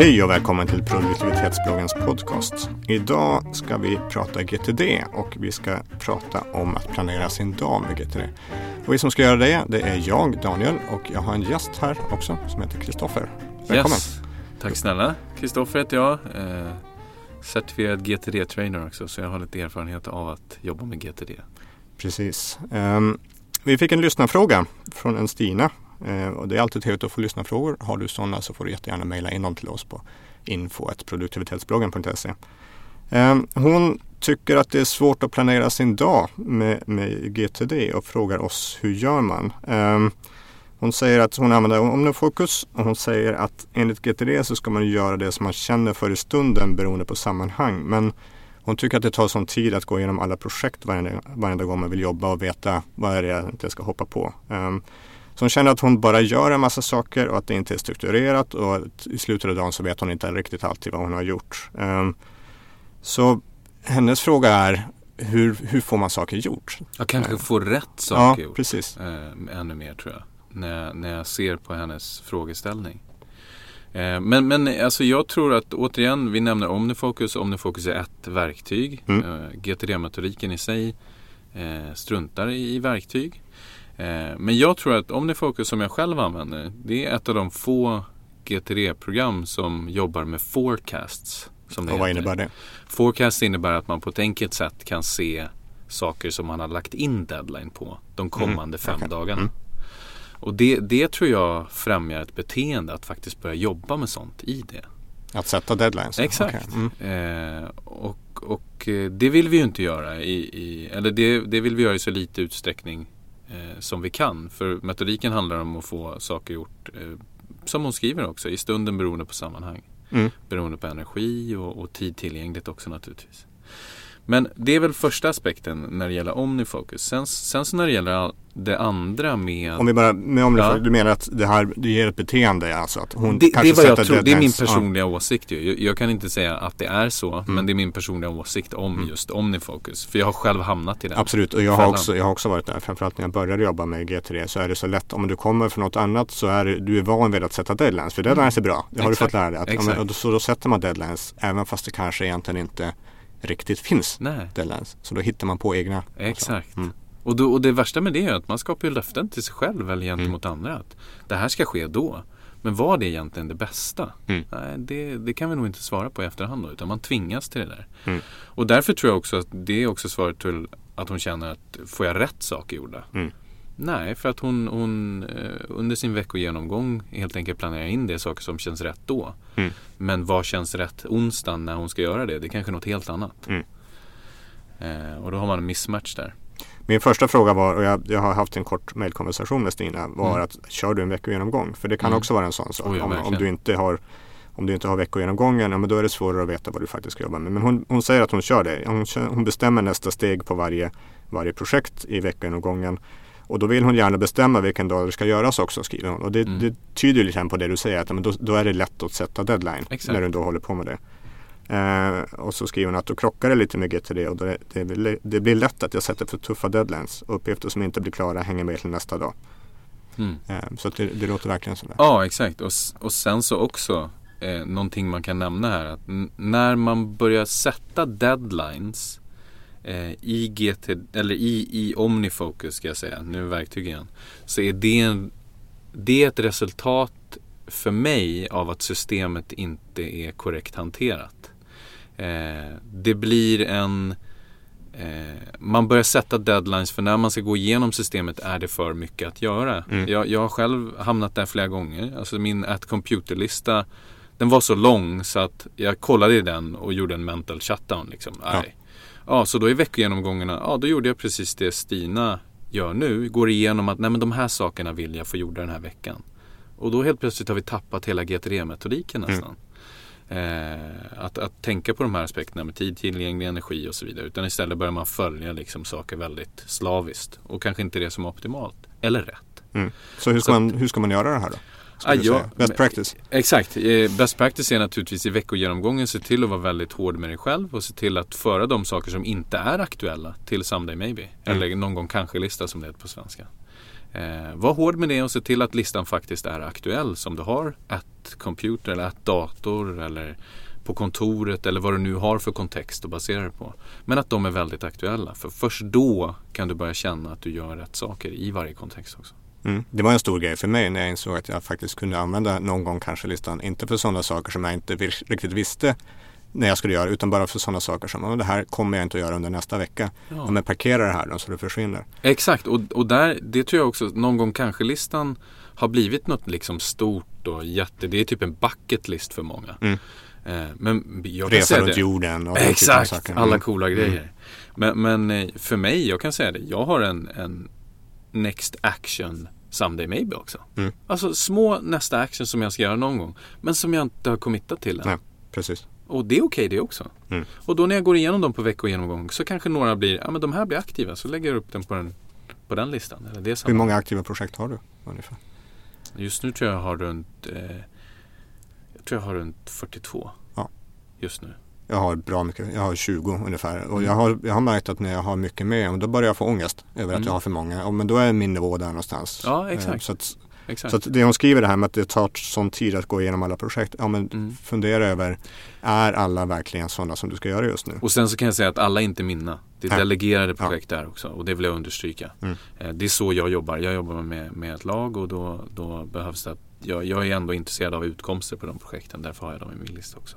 Hej och välkommen till produktivitetsbloggens podcast. Idag ska vi prata GTD och vi ska prata om att planera sin dag med GTD. Och vi som ska göra det, det är jag, Daniel, och jag har en gäst här också som heter Kristoffer. Välkommen! Yes. Tack snälla! Kristoffer heter jag. Eh, certifierad GTD-trainer också, så jag har lite erfarenhet av att jobba med GTD. Precis. Um, vi fick en lyssnarfråga från en Stina Eh, och det är alltid trevligt att få lyssna frågor. Har du sådana så får du jättegärna mejla in dem till oss på info.produktivitetsbloggen.se. Eh, hon tycker att det är svårt att planera sin dag med, med GTD och frågar oss hur gör man? Eh, hon säger att hon använder omnifokus och hon säger att enligt GTD så ska man göra det som man känner för i stunden beroende på sammanhang. Men hon tycker att det tar sån tid att gå igenom alla projekt varje, varje gång man vill jobba och veta vad är det jag ska hoppa på. Um, så hon känner att hon bara gör en massa saker och att det inte är strukturerat och i slutet av dagen så vet hon inte riktigt alltid vad hon har gjort. Um, så hennes fråga är hur, hur får man saker gjort? Jag kanske får rätt saker ja, gjort. Precis. Eh, ännu mer tror jag. När, när jag ser på hennes frågeställning. Eh, men, men alltså jag tror att återigen, vi nämner Omnifocus. Omnifocus är ett verktyg. Mm. Eh, GTD-metodiken i sig eh, struntar i verktyg. Eh, men jag tror att OmniFocus som jag själv använder, det är ett av de få GTD-program som jobbar med forecasts. Som det och vad innebär det? Forecast innebär att man på ett enkelt sätt kan se saker som man har lagt in deadline på de mm, kommande mm, fem okay. dagarna. Mm. Och det, det tror jag främjar ett beteende att faktiskt börja jobba med sånt i det. Att sätta deadlines? Exakt. Okay. Mm. Eh, och, och eh, det vill vi ju inte göra i, i eller det, det vill vi göra i så lite utsträckning eh, som vi kan. För metodiken handlar om att få saker gjort, eh, som hon skriver också, i stunden beroende på sammanhang. Mm. Beroende på energi och, och tid tillgängligt också naturligtvis. Men det är väl första aspekten när det gäller OmniFocus. Sen, sen så när det gäller det andra med... Om vi bara, med OmniFocus, ja. du menar att det här det ger ett beteende alltså? Att hon det, kanske det, är vad jag tror, det är min personliga ja. åsikt ju. Jag, jag, kan inte säga att det är så, mm. men det är min personliga åsikt om mm. just OmniFocus. För jag har själv hamnat i den. Absolut, och jag har, också, jag har också varit där. Framförallt när jag började jobba med G3 så är det så lätt. Om du kommer från något annat så är du är van vid att sätta deadlines. För deadlines är bra, det har Exakt. du fått lära dig. Att, ja, så då sätter man deadlines även fast det kanske egentligen inte riktigt finns Nej. deadlines. Så då hittar man på egna. Exakt. Mm. Och, då, och det värsta med det är att man skapar ju löften till sig själv eller gentemot mm. andra. Att det här ska ske då. Men var det egentligen det bästa? Mm. Nej, det, det, kan vi nog inte svara på i efterhand då, utan man tvingas till det där. Mm. Och därför tror jag också att det är också svaret till att hon känner att får jag rätt saker gjorda? Mm. Nej, för att hon, hon eh, under sin veckogenomgång helt enkelt planerar in det saker som känns rätt då. Mm. Men vad känns rätt onsdagen när hon ska göra det? Det är kanske något helt annat. Mm. Eh, och då har man en mismatch där. Min första fråga var, och jag, jag har haft en kort mejlkonversation med Stina, var mm. att kör du en veckogenomgång? För det kan mm. också vara en sån sak. Oh, om, om, du inte har om du inte har veckogenomgången, ja, men då är det svårare att veta vad du faktiskt ska jobba med. Men hon, hon säger att hon kör det. Hon, hon bestämmer nästa steg på varje, varje projekt i veckogenomgången. Och då vill hon gärna bestämma vilken dag det ska göras också skriver hon. Och det, mm. det tyder lite på det du säger att men då, då är det lätt att sätta deadline Exakt. när du då håller på med det. Eh, och så skriver hon att då krockar det lite med GTD och det, det, det, blir lätt att jag sätter för tuffa deadlines. Uppgifter som inte blir klara hänger med till nästa dag. Mm. Eh, så det, det låter verkligen sådär. Ja exakt och, och sen så också eh, någonting man kan nämna här. att När man börjar sätta deadlines eh, i, GT, eller i, i OmniFocus ska jag säga, nu är verktyg igen. Så är det, en, det är ett resultat för mig av att systemet inte är korrekt hanterat. Eh, det blir en eh, man börjar sätta deadlines för när man ska gå igenom systemet är det för mycket att göra. Mm. Jag, jag har själv hamnat där flera gånger. Alltså min at computer-lista den var så lång så att jag kollade i den och gjorde en mental shutdown. Liksom. Ja. Ja, så då i veckogenomgångarna, ja då gjorde jag precis det Stina gör nu. Går igenom att nej men de här sakerna vill jag få gjorda den här veckan. Och då helt plötsligt har vi tappat hela GTD-metodiken mm. nästan. Mm. Eh, att, att tänka på de här aspekterna med tid, tillgänglig energi och så vidare. Utan istället börjar man följa liksom saker väldigt slaviskt. Och kanske inte det som är optimalt. Eller rätt. Mm. Så, hur ska, så man, hur ska man göra det här då? Ah, ja, best practice. Exakt. Eh, best practice är naturligtvis i veckogenomgången se till att vara väldigt hård med dig själv och se till att föra de saker som inte är aktuella till Someday Maybe. Mm. Eller någon gång kanske-lista som det heter på svenska. Eh, var hård med det och se till att listan faktiskt är aktuell som du har ett computer eller ett dator eller på kontoret eller vad du nu har för kontext att basera det på. Men att de är väldigt aktuella. För först då kan du börja känna att du gör rätt saker i varje kontext också. Mm. Det var en stor grej för mig när jag insåg att jag faktiskt kunde använda någon gång kanske listan. Inte för sådana saker som jag inte riktigt visste när jag skulle göra utan bara för sådana saker som det här kommer jag inte att göra under nästa vecka. Ja. men parkera det här då så det försvinner. Exakt och, och där, det tror jag också någon gång kanske-listan har blivit något liksom stort och jätte, det är typ en bucket list för många. Mm. Eh, men jag Resa runt det. jorden och Exakt, alla mm. coola mm. grejer. Men, men, eh, för mig, jag kan säga det, jag har en, en Next Action Someday Maybe också. Mm. Alltså små nästa action som jag ska göra någon gång. Men som jag inte har committat till än. Nej, precis. Och det är okej okay det också. Mm. Och då när jag går igenom dem på veckogenomgång så kanske några blir, ja men de här blir aktiva så lägger jag upp dem på den, på den listan. Eller det Hur många aktiva projekt har du ungefär? Just nu tror jag har runt, eh, jag tror jag har runt 42. Ja. Just nu. Jag har bra mycket, jag har 20 ungefär. Och mm. jag, har, jag har märkt att när jag har mycket med, då börjar jag få ångest över mm. att jag har för många. Och, men då är min nivå där någonstans. Ja, exakt. Eh, så att, Exakt. Så att det hon skriver det här med att det tar sån tid att gå igenom alla projekt. Ja men mm. fundera över, är alla verkligen sådana som du ska göra just nu? Och sen så kan jag säga att alla är inte mina. Det är delegerade projekt ja. där också och det vill jag understryka. Mm. Eh, det är så jag jobbar. Jag jobbar med, med ett lag och då, då behövs det att jag, jag är ändå intresserad av utkomster på de projekten. Därför har jag dem i min lista också.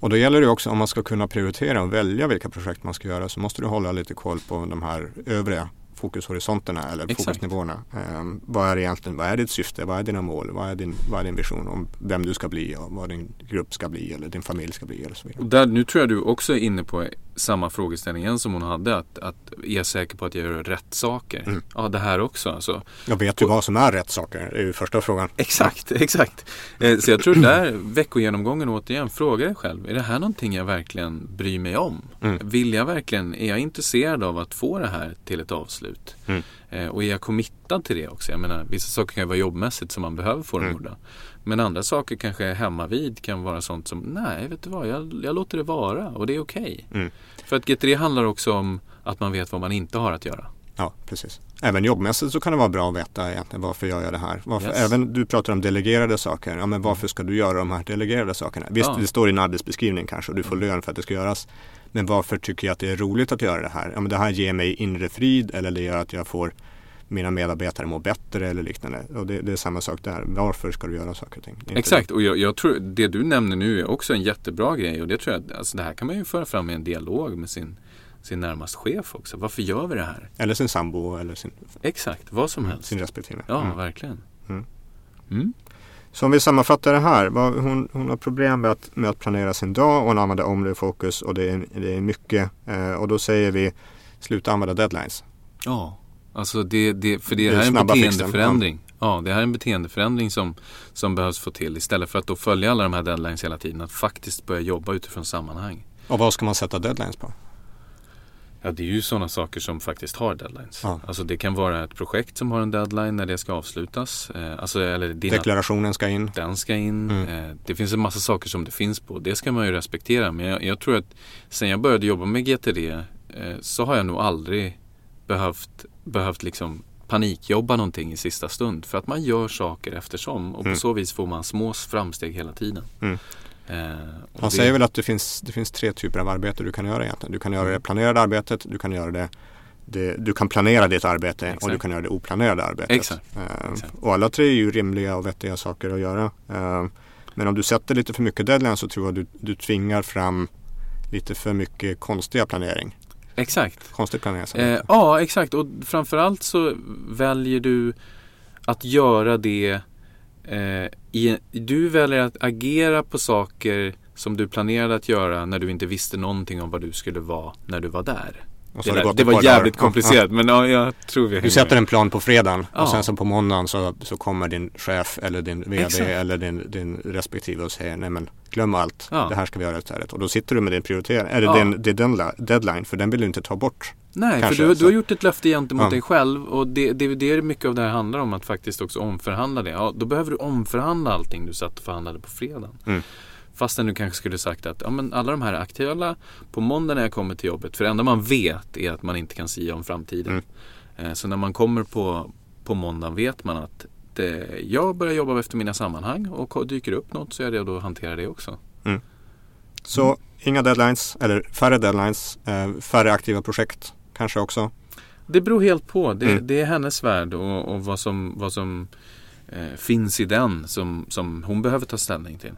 Och då gäller det också om man ska kunna prioritera och välja vilka projekt man ska göra så måste du hålla lite koll på de här övriga fokushorisonterna eller Exakt. fokusnivåerna. Um, vad är egentligen, vad är ditt syfte, vad är dina mål, vad är, din, vad är din vision om vem du ska bli och vad din grupp ska bli eller din familj ska bli. Eller så vidare. Där, nu tror jag du också är inne på samma frågeställning som hon hade. Att, att är jag säker på att jag gör rätt saker? Mm. Ja, det här också. Alltså. Jag vet du vad som är rätt saker? Det är ju första frågan. Exakt, exakt. Eh, så jag tror där veckogenomgången återigen, fråga dig själv. Är det här någonting jag verkligen bryr mig om? Mm. Vill jag verkligen, är jag intresserad av att få det här till ett avslut? Mm. Eh, och är jag committad till det också? Jag menar, vissa saker kan ju vara jobbmässigt som man behöver få dem mm. gjorda. Men andra saker kanske hemma vid kan vara sånt som, nej vet du vad, jag, jag låter det vara och det är okej. Okay. Mm. För att GTD handlar också om att man vet vad man inte har att göra. Ja, precis. Även jobbmässigt så kan det vara bra att veta egentligen varför gör jag det här. Varför, yes. Även du pratar om delegerade saker. Ja, men varför ska du göra de här delegerade sakerna? Visst, ja. det står i en arbetsbeskrivning kanske och du får lön för att det ska göras. Men varför tycker jag att det är roligt att göra det här? Ja, men det här ger mig inre frid eller det gör att jag får mina medarbetare mår bättre eller liknande. Och det, det, är samma sak där. Varför ska du göra saker och ting? Exakt, och jag, jag, tror det du nämner nu är också en jättebra grej. Och det tror jag, alltså det här kan man ju föra fram i en dialog med sin, sin närmaste chef också. Varför gör vi det här? Eller sin sambo eller sin... Exakt, vad som helst. Sin respektive. Ja, mm. verkligen. Mm. Mm. Så om vi sammanfattar det här. Hon, hon har problem med att, med att planera sin dag och hon använder områdefokus och det är, det är mycket. Eh, och då säger vi sluta använda deadlines. Ja. Alltså det, det, för det, det här är en beteendeförändring. Ja, det här är en beteendeförändring som, som behövs få till istället för att då följa alla de här deadlines hela tiden. Att faktiskt börja jobba utifrån sammanhang. Och vad ska man sätta deadlines på? Ja, det är ju sådana saker som faktiskt har deadlines. Ja. Alltså det kan vara ett projekt som har en deadline när det ska avslutas. Eh, alltså, eller dina, Deklarationen ska in. Den ska in. Mm. Eh, det finns en massa saker som det finns på. Det ska man ju respektera. Men jag, jag tror att sen jag började jobba med GTD eh, så har jag nog aldrig behövt, behövt liksom panikjobba någonting i sista stund. För att man gör saker eftersom och mm. på så vis får man små framsteg hela tiden. Mm. Eh, Han det... säger väl att det finns, det finns tre typer av arbete du kan göra egentligen. Du kan göra det planerade arbetet, du kan göra det, det du kan planera ditt arbete Exakt. och du kan göra det oplanerade arbetet. Exakt. Eh, Exakt. Och alla tre är ju rimliga och vettiga saker att göra. Eh, men om du sätter lite för mycket deadline så tror jag du, du tvingar fram lite för mycket konstiga planering. Exakt. Konstigt planeringsarbete. Eh, ja, exakt. Och framförallt så väljer du att göra det eh, i, Du väljer att agera på saker som du planerade att göra när du inte visste någonting om vad du skulle vara när du var där. Det, där, det, var jävligt dagar. komplicerat ja, men ja, jag tror vi Du sätter en plan på fredagen ja. och sen så på måndagen så, så kommer din chef eller din VD Exakt. eller din, din respektive och säger nej men glöm allt. Ja. Det här ska vi göra istället. Och då sitter du med din prioritering, eller din, din deadline för den vill du inte ta bort. Nej, Kanske, för du, du har gjort ett löfte gentemot ja. dig själv och det, det, det är mycket av det här handlar om att faktiskt också omförhandla det. Ja, då behöver du omförhandla allting du satt och förhandlade på fredagen. Mm. Fastän du kanske skulle sagt att ja, men alla de här är aktuella på måndag när jag kommer till jobbet. För det enda man vet är att man inte kan säga om framtiden. Mm. Eh, så när man kommer på, på måndag vet man att det, jag börjar jobba efter mina sammanhang och dyker upp något så är jag redo att hantera det också. Mm. Så mm. inga deadlines eller färre deadlines, eh, färre aktiva projekt kanske också? Det beror helt på. Det, mm. det är hennes värld och, och vad som, vad som eh, finns i den som, som hon behöver ta ställning till.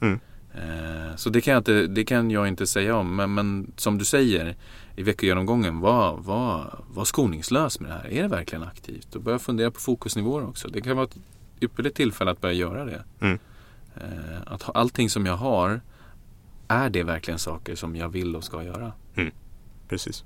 Mm. Eh, så det kan, jag inte, det kan jag inte säga om. Men, men som du säger i veckogenomgången, var, var, var skoningslös med det här. Är det verkligen aktivt? Och börja fundera på fokusnivåer också. Det kan vara ett ypperligt tillfälle att börja göra det. Mm. Eh, att allting som jag har, är det verkligen saker som jag vill och ska göra? Mm. Precis.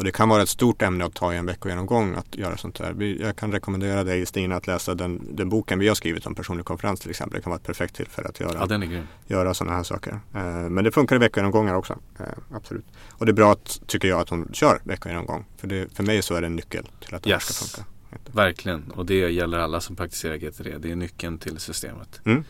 Och det kan vara ett stort ämne att ta i en veckogenomgång att göra sånt här. Jag kan rekommendera dig Stina att läsa den, den boken vi har skrivit om personlig konferens till exempel. Det kan vara ett perfekt tillfälle att göra, ja, göra sådana här saker. Eh, men det funkar i veckogenomgångar också. Eh, absolut. Och det är bra att, tycker jag att hon kör veckogenomgång. För, det, för mig så är det en nyckel till att det yes. ska funka. Verkligen, och det gäller alla som praktiserar GTD. Det är nyckeln till systemet. Mm.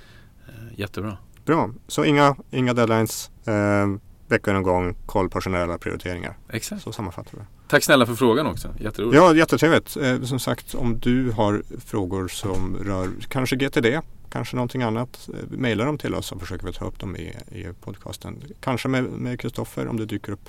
Eh, jättebra. Bra, så inga, inga deadlines. Eh, veckogenomgång, koll på generella prioriteringar. Exakt. Så sammanfattar vi Tack snälla för frågan också. Jätteroligt. Ja, jättetrevligt. Eh, som sagt, om du har frågor som rör kanske GTD, kanske någonting annat, eh, mejla dem till oss så försöker vi ta upp dem i, i podcasten. Kanske med Kristoffer om det dyker upp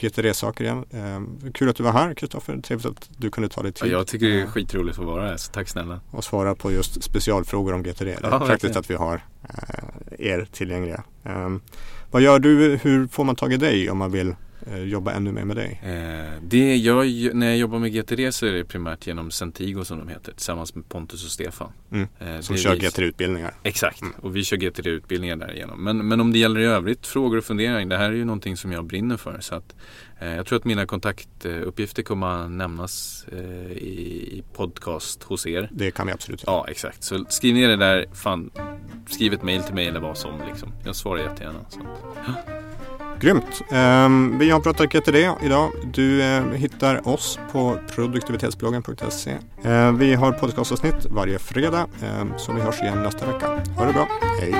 GTD-saker igen. Eh, kul att du var här Kristoffer. Trevligt att du kunde ta dig tid. Ja, jag tycker det är skitroligt att vara här, så tack snälla. Och svara på just specialfrågor om GTD. Det är ja, praktiskt att vi har eh, er tillgängliga. Vad gör du? Hur får man tag i dig om man vill jobba ännu mer med dig? Eh, det jag, när jag jobbar med GTD så är det primärt genom Centigo som de heter tillsammans med Pontus och Stefan. Mm. Eh, som kör GTD-utbildningar? Exakt, mm. och vi kör GTD-utbildningar därigenom. Men, men om det gäller i övrigt frågor och funderingar, det här är ju någonting som jag brinner för. Så att, eh, jag tror att mina kontaktuppgifter kommer att nämnas eh, i, i, podcast hos er. Det kan vi absolut göra. Ja, exakt. Så skriv ner det där, fan, skriv ett mail till mig eller vad som. Liksom. Jag svarar jättegärna. Så. Grymt! Ehm, vi har pratat GTD idag. Du eh, hittar oss på produktivitetsbloggen.se. Ehm, vi har podcastavsnitt varje fredag, ehm, så vi hörs igen nästa vecka. Ha det bra, hej!